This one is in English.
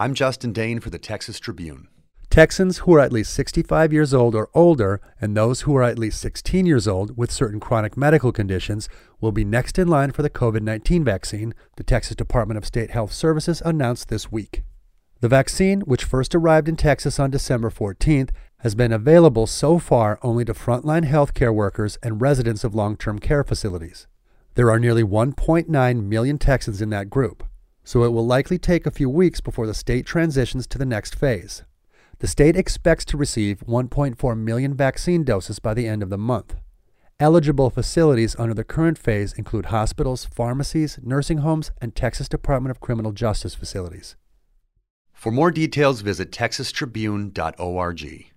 I'm Justin Dehn for the Texas Tribune. Texans who are at least 65 years old or older and those who are at least 16 years old with certain chronic medical conditions will be next in line for the COVID 19 vaccine, the Texas Department of State Health Services announced this week. The vaccine, which first arrived in Texas on December 14th, has been available so far only to frontline healthcare workers and residents of long term care facilities. There are nearly 1.9 million Texans in that group, so it will likely take a few weeks before the state transitions to the next phase. The state expects to receive 1.4 million vaccine doses by the end of the month. Eligible facilities under the current phase include hospitals, pharmacies, nursing homes, and Texas Department of Criminal Justice facilities. For more details, visit texastribune.org.